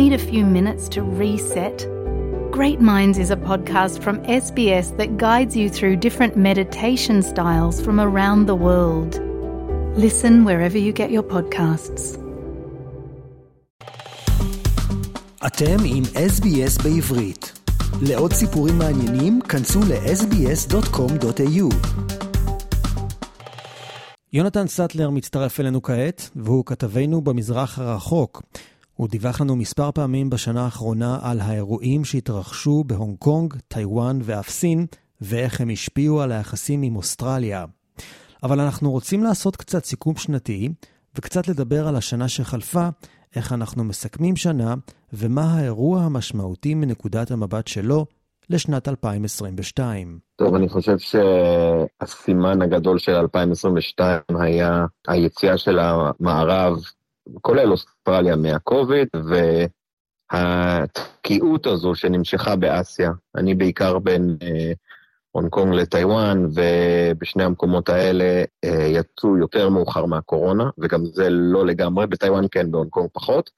Need a few minutes to reset? Great Minds is a podcast from SBS that guides you through different meditation styles from around the world. Listen wherever you get your podcasts. אתם עם SBS בעברית. לעוד סיפורים מעניינים, כנסו ל-sbs.com.au. יונתן סטלר מצטרף אלינו כעת, והוא כתבנו במזרח הרחוק. הוא דיווח לנו מספר פעמים בשנה האחרונה על האירועים שהתרחשו בהונג קונג, טיוואן ואף סין, ואיך הם השפיעו על היחסים עם אוסטרליה. אבל אנחנו רוצים לעשות קצת סיכום שנתי, וקצת לדבר על השנה שחלפה, איך אנחנו מסכמים שנה, ומה האירוע המשמעותי מנקודת המבט שלו לשנת 2022. טוב, אני חושב שהסימן הגדול של 2022 היה היציאה של המערב, כולל אוסטרליה, מהקוביד, והתקיעות הזו שנמשכה באסיה. אני בעיקר בין אה, הונג קונג לטיוואן, ובשני המקומות האלה אה, יצאו יותר מאוחר מהקורונה, וגם זה לא לגמרי, בטיוואן כן, בהונג קונג פחות.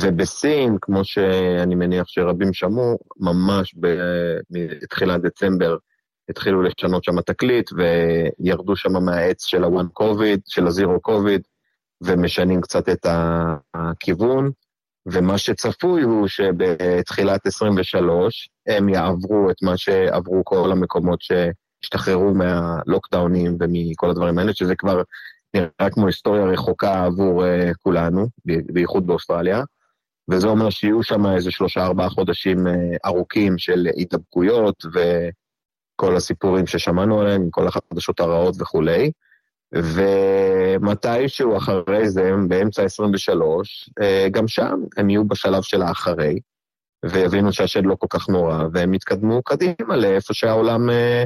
ובסין, כמו שאני מניח שרבים שמעו, ממש בתחילת דצמבר התחילו לשנות שם תקליט, וירדו שם מהעץ של ה-one covid, של ה-zero covid, ומשנים קצת את הכיוון. ומה שצפוי הוא שבתחילת 23 הם יעברו את מה שעברו כל המקומות שהשתחררו מהלוקדאונים ומכל הדברים האלה, שזה כבר נראה כמו היסטוריה רחוקה עבור uh, כולנו, בייחוד באוסטרליה. וזה אומר שיהיו שם איזה שלושה ארבעה חודשים uh, ארוכים של הידבקויות וכל הסיפורים ששמענו עליהם, כל החדשות הרעות וכולי. ומתישהו אחרי זה, באמצע 23, אה, גם שם הם יהיו בשלב של האחרי, ויבינו שהשד לא כל כך נורא, והם יתקדמו קדימה לאיפה שהעולם אה,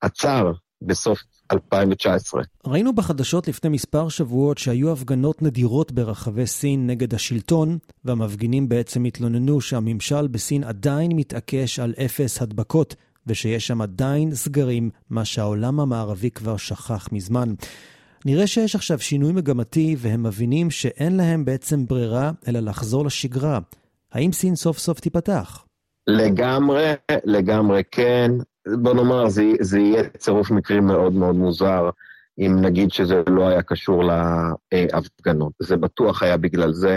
עצר בסוף 2019. ראינו בחדשות לפני מספר שבועות שהיו הפגנות נדירות ברחבי סין נגד השלטון, והמפגינים בעצם התלוננו שהממשל בסין עדיין מתעקש על אפס הדבקות ושיש שם עדיין סגרים, מה שהעולם המערבי כבר שכח מזמן. נראה שיש עכשיו שינוי מגמתי והם מבינים שאין להם בעצם ברירה אלא לחזור לשגרה. האם סין סוף סוף תיפתח? לגמרי, לגמרי כן. בוא נאמר, זה, זה יהיה צירוף מקרים מאוד מאוד מוזר, אם נגיד שזה לא היה קשור להפגנות. זה בטוח היה בגלל זה.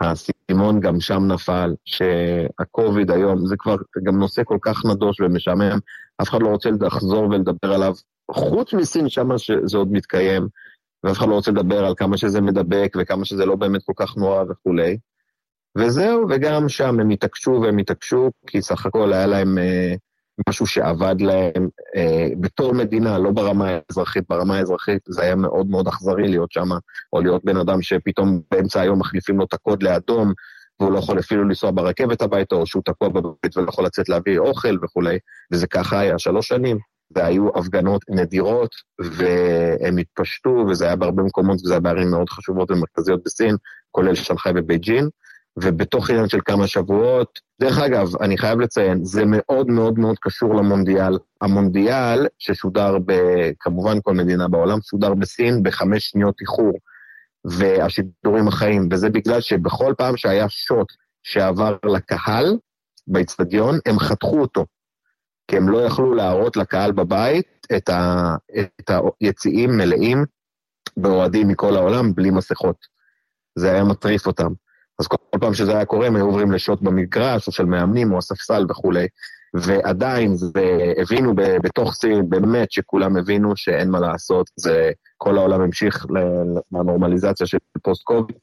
האסימון גם שם נפל, שהקוביד היום, זה כבר גם נושא כל כך נדוש ומשעמם, אף אחד לא רוצה לחזור ולדבר עליו, חוץ מסין שמה שזה עוד מתקיים, ואף אחד לא רוצה לדבר על כמה שזה מדבק וכמה שזה לא באמת כל כך נורא וכולי. וזהו, וגם שם הם התעקשו והם התעקשו, כי סך הכל היה להם אה, משהו שעבד להם אה, בתור מדינה, לא ברמה האזרחית. ברמה האזרחית זה היה מאוד מאוד אכזרי להיות שם, או להיות בן אדם שפתאום באמצע היום מחליפים לו את הקוד לאדום, והוא לא יכול אפילו לנסוע ברכבת הביתה, או שהוא תקוע בבית ולא יכול לצאת להביא אוכל וכולי, וזה ככה היה שלוש שנים. והיו הפגנות נדירות, והם התפשטו, וזה היה בהרבה מקומות, וזה היה בערים מאוד חשובות ומרכזיות בסין, כולל שנגחאי ובייג'ין. ובתוך עניין של כמה שבועות, דרך אגב, אני חייב לציין, זה מאוד מאוד מאוד קשור למונדיאל. המונדיאל, ששודר ב... כמובן כל מדינה בעולם, שודר בסין בחמש שניות איחור, והשידורים החיים, וזה בגלל שבכל פעם שהיה שוט שעבר לקהל באצטדיון, הם חתכו אותו. כי הם לא יכלו להראות לקהל בבית את, ה... את היציעים מלאים באוהדים מכל העולם בלי מסכות. זה היה מטריף אותם. אז כל פעם שזה היה קורה, הם היו עוברים לשוט במגרש, או של מאמנים, או הספסל וכולי. ועדיין, הבינו בתוך סין, באמת שכולם הבינו שאין מה לעשות, זה כל העולם המשיך לנורמליזציה של פוסט-קוביד,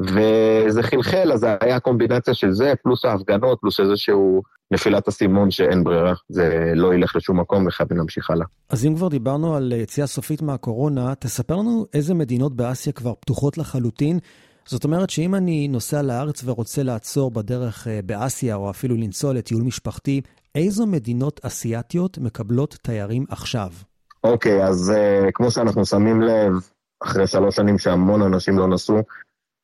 וזה חלחל, אז זה היה קומבינציה של זה, פלוס ההפגנות, פלוס איזשהו נפילת אסימון שאין ברירה, זה לא ילך לשום מקום וחייבים להמשיך הלאה. אז אם כבר דיברנו על יציאה סופית מהקורונה, תספר לנו איזה מדינות באסיה כבר פתוחות לחלוטין, זאת אומרת שאם אני נוסע לארץ ורוצה לעצור בדרך אה, באסיה, או אפילו לנסוע לטיול משפחתי, איזו מדינות אסיאתיות מקבלות תיירים עכשיו? אוקיי, okay, אז אה, כמו שאנחנו שמים לב, אחרי שלוש שנים שהמון אנשים לא נסעו,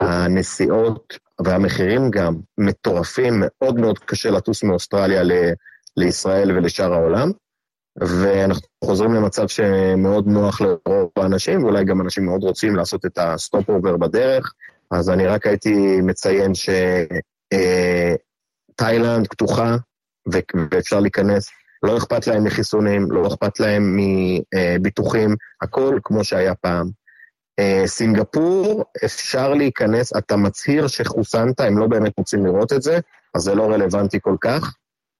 הנסיעות והמחירים גם מטורפים, מאוד מאוד קשה לטוס מאוסטרליה ל- לישראל ולשאר העולם, ואנחנו חוזרים למצב שמאוד נוח לרוב האנשים, ואולי גם אנשים מאוד רוצים לעשות את ה stopover בדרך, אז אני רק הייתי מציין שתאילנד אה, פתוחה ואפשר להיכנס. לא אכפת להם מחיסונים, לא אכפת להם מביטוחים, הכל כמו שהיה פעם. אה, סינגפור, אפשר להיכנס, אתה מצהיר שחוסנת, הם לא באמת רוצים לראות את זה, אז זה לא רלוונטי כל כך.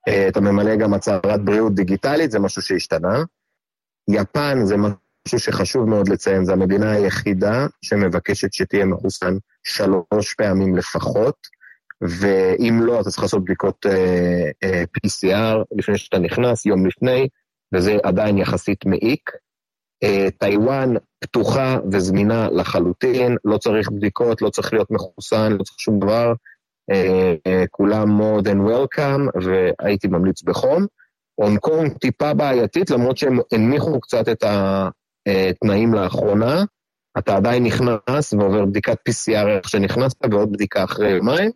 אה, אתה ממלא גם הצהרת בריאות דיגיטלית, זה משהו שהשתנה. יפן זה משהו שחשוב מאוד לציין, זו המדינה היחידה שמבקשת שתהיה מחוסן שלוש פעמים לפחות, ואם לא, אתה צריך לעשות בדיקות אה, אה, PCR לפני שאתה נכנס, יום לפני, וזה עדיין יחסית מעיק. אה, טיוואן פתוחה וזמינה לחלוטין, לא צריך בדיקות, לא צריך להיות מחוסן, לא צריך שום דבר. אה, אה, כולם more than welcome, והייתי ממליץ בחום. הונג קונג טיפה בעייתית, למרות שהם הנמיכו קצת את התנאים לאחרונה. אתה עדיין נכנס ועובר בדיקת PCR איך שנכנסת, ועוד בדיקה אחרי יומיים.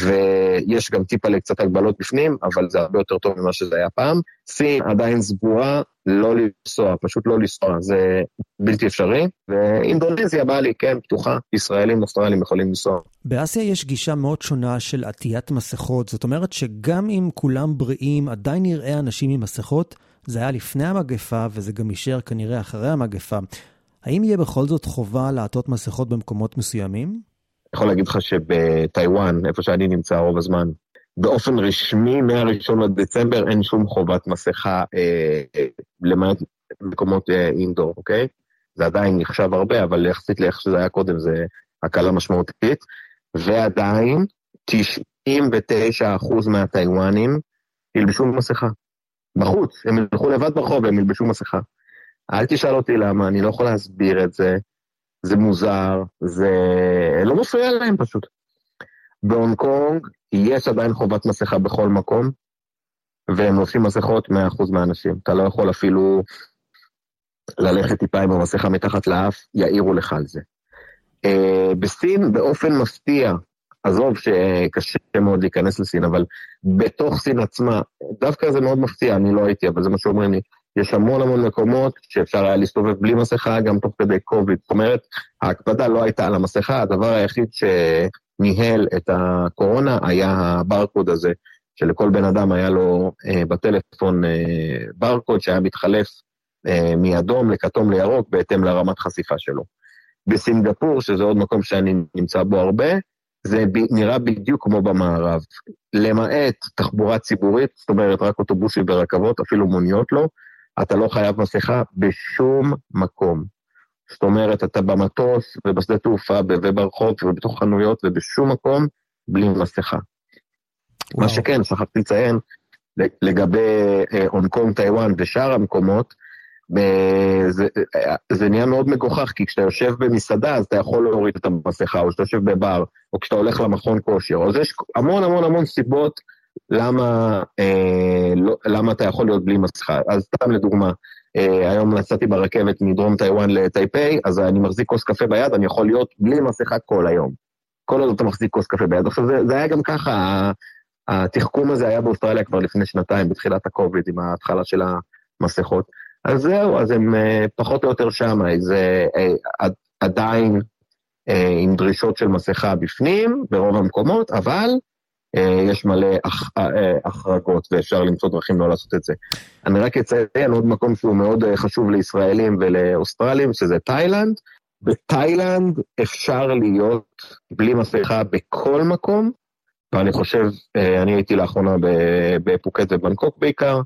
ויש גם טיפה לקצת הגבלות בפנים, אבל זה הרבה יותר טוב ממה שזה היה פעם. סין עדיין סגורה, לא לנסוע, פשוט לא לנסוע, זה בלתי אפשרי. ואינדונזיה באה לי, כן, פתוחה, ישראלים, אוסטרלים יכולים לנסוע. באסיה יש גישה מאוד שונה של עטיית מסכות, זאת אומרת שגם אם כולם בריאים, עדיין נראה אנשים עם מסכות. זה היה לפני המגפה וזה גם יישאר כנראה אחרי המגפה. האם יהיה בכל זאת חובה לעטות מסכות במקומות מסוימים? יכול להגיד לך שבטיוואן, איפה שאני נמצא רוב הזמן, באופן רשמי, מהראשון לדצמבר אין שום חובת מסכה, אה, למעט מקומות אה, אינדור, אוקיי? זה עדיין נחשב הרבה, אבל יחסית לאיך שזה היה קודם, זה הקלה משמעותית. ועדיין, 99% מהטיוואנים ילבשו מסכה. בחוץ, הם ילכו לבד ברחוב והם ילבשו מסכה. אל תשאל אותי למה, אני לא יכול להסביר את זה. זה מוזר, זה לא מפריע להם פשוט. בהונג קונג יש עדיין חובת מסכה בכל מקום, והם עושים מסכות 100% מהאנשים. אתה לא יכול אפילו ללכת טיפה עם המסכה מתחת לאף, יעירו לך על זה. Uh, בסין באופן מפתיע, עזוב שקשה מאוד להיכנס לסין, אבל בתוך סין עצמה, דווקא זה מאוד מפתיע, אני לא הייתי, אבל זה מה שאומרים לי. יש המון המון מקומות שאפשר היה להסתובב בלי מסכה גם תוך כדי קוביד. זאת אומרת, ההקפדה לא הייתה על המסכה, הדבר היחיד שניהל את הקורונה היה הברקוד הזה, שלכל בן אדם היה לו אה, בטלפון אה, ברקוד שהיה מתחלף אה, מאדום לכתום לירוק בהתאם לרמת חשיפה שלו. בסינגפור, שזה עוד מקום שאני נמצא בו הרבה, זה ב, נראה בדיוק כמו במערב. למעט תחבורה ציבורית, זאת אומרת רק אוטובוסים ורכבות, אפילו מוניות לא, אתה לא חייב מסכה בשום מקום. זאת אומרת, אתה במטוס ובשדה תעופה וברחוב ובתוך חנויות ובשום מקום בלי מסכה. וואו. מה שכן, שכחתי לציין, לגבי אה, הונג קונג, טיוואן ושאר המקומות, זה, אה, זה נהיה מאוד מגוחך, כי כשאתה יושב במסעדה אז אתה יכול להוריד את המסכה, או כשאתה יושב בבר, או כשאתה הולך למכון כושר, אז יש המון המון המון סיבות למה, אה, לא, למה אתה יכול להיות בלי מסכה. אז סתם לדוגמה, אה, היום נסעתי ברכבת מדרום טיוואן לטייפיי, אז אני מחזיק כוס קפה ביד, אני יכול להיות בלי מסכה כל היום. כל עוד אתה מחזיק כוס קפה ביד. עכשיו, זה, זה היה גם ככה, התחכום הזה היה באוסטרליה כבר לפני שנתיים, בתחילת הקוביד, עם ההתחלה של המסכות. אז זהו, אז הם אה, פחות או יותר שם, זה אה, עדיין אה, עם דרישות של מסכה בפנים, ברוב המקומות, אבל יש מלא אה, החרגות ואפשר למצוא דרכים לא לעשות את זה. אני רק אציין עוד מקום שהוא מאוד אה, חשוב לישראלים ולאוסטרלים, שזה תאילנד. בתאילנד אפשר להיות בלי מסכה בכל מקום, ואני חושב, אני הייתי לאחרונה בפוקט ובנקוק בעיקר,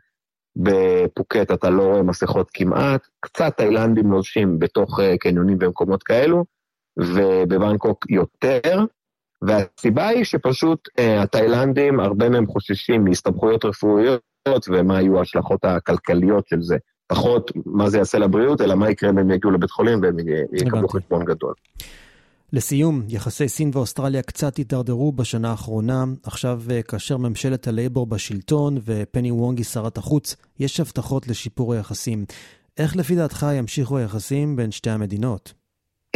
בפוקט אתה לא רואה מסכות כמעט, קצת תאילנדים לובשים בתוך קניונים ומקומות כאלו, ובבנקוק יותר, והסיבה היא שפשוט אה, התאילנדים, הרבה מהם חוששים מהסתבכויות רפואיות ומה יהיו ההשלכות הכלכליות של זה. פחות מה זה יעשה לבריאות, אלא מה יקרה אם הם יגיעו לבית חולים והם יקבלו חשבון גדול. לסיום, יחסי סין ואוסטרליה קצת הידרדרו בשנה האחרונה. עכשיו, אה, כאשר ממשלת הלייבור בשלטון ופני וונג היא שרת החוץ, יש הבטחות לשיפור היחסים. איך לפי דעתך ימשיכו היחסים בין שתי המדינות?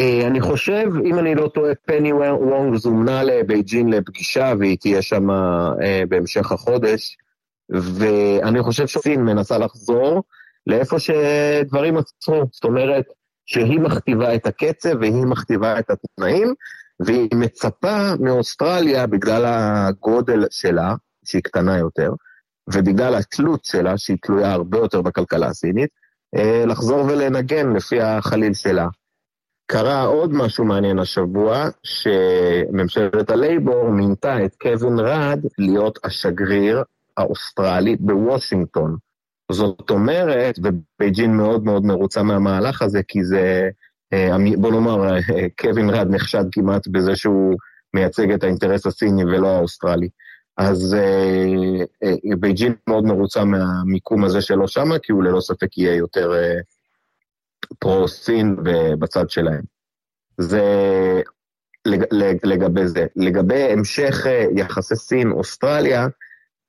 אה, אני חושב, אם אני לא טועה, פני וונג זומנה לבייג'ין לפגישה והיא תהיה שם אה, בהמשך החודש, ואני חושב שסין מנסה לחזור לאיפה שדברים עצרו, זאת אומרת שהיא מכתיבה את הקצב והיא מכתיבה את התנאים, והיא מצפה מאוסטרליה, בגלל הגודל שלה, שהיא קטנה יותר, ובגלל התלות שלה, שהיא תלויה הרבה יותר בכלכלה הסינית, אה, לחזור ולנגן לפי החליל שלה. קרה עוד משהו מעניין השבוע, שממשלת הלייבור מינתה את קווין ראד להיות השגריר האוסטרלי בוושינגטון. זאת אומרת, ובייג'ין מאוד מאוד מרוצה מהמהלך הזה, כי זה, אה, בוא נאמר, אה, קווין ראד נחשד כמעט בזה שהוא מייצג את האינטרס הסיני ולא האוסטרלי. אז אה, בייג'ין מאוד מרוצה מהמיקום הזה שלו שמה, כי הוא ללא ספק יהיה יותר פרו-סין ובצד שלהם. זה לגבי זה. לגבי המשך יחסי סין-אוסטרליה,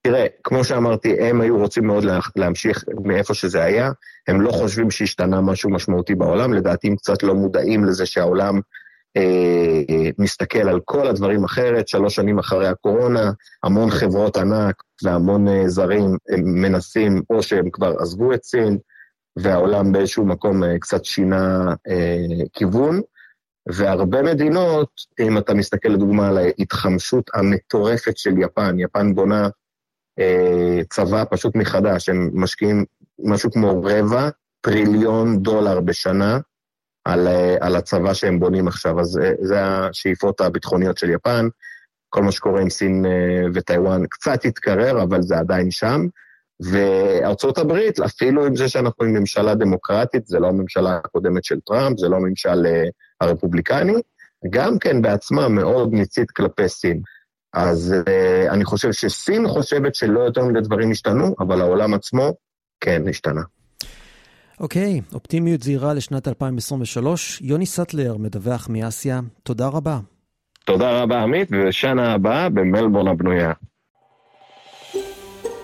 תראה, כמו שאמרתי, הם היו רוצים מאוד להמשיך מאיפה שזה היה, הם לא חושבים שהשתנה משהו משמעותי בעולם, לדעתי הם קצת לא מודעים לזה שהעולם אה, מסתכל על כל הדברים אחרת, שלוש שנים אחרי הקורונה, המון חברות ענק והמון אה, זרים מנסים, או שהם כבר עזבו את סין, והעולם באיזשהו מקום אה, קצת שינה אה, כיוון. והרבה מדינות, אם אתה מסתכל לדוגמה על ההתחמשות המטורפת של יפן, יפן בונה אה, צבא פשוט מחדש, הם משקיעים משהו כמו רבע טריליון דולר בשנה על, אה, על הצבא שהם בונים עכשיו, אז אה, זה השאיפות הביטחוניות של יפן. כל מה שקורה עם סין וטיוואן קצת התקרר, אבל זה עדיין שם. וארצות הברית, אפילו עם זה שאנחנו עם ממשלה דמוקרטית, זה לא הממשלה הקודמת של טראמפ, זה לא הממשל הרפובליקני, גם כן בעצמה מאוד ניצית כלפי סין. אז אה, אני חושב שסין חושבת שלא יותר מדי דברים השתנו, אבל העולם עצמו כן השתנה. אוקיי, okay, אופטימיות זהירה לשנת 2023. יוני סטלר מדווח מאסיה, תודה רבה. תודה רבה עמית, ושנה הבאה במלבורן הבנויה.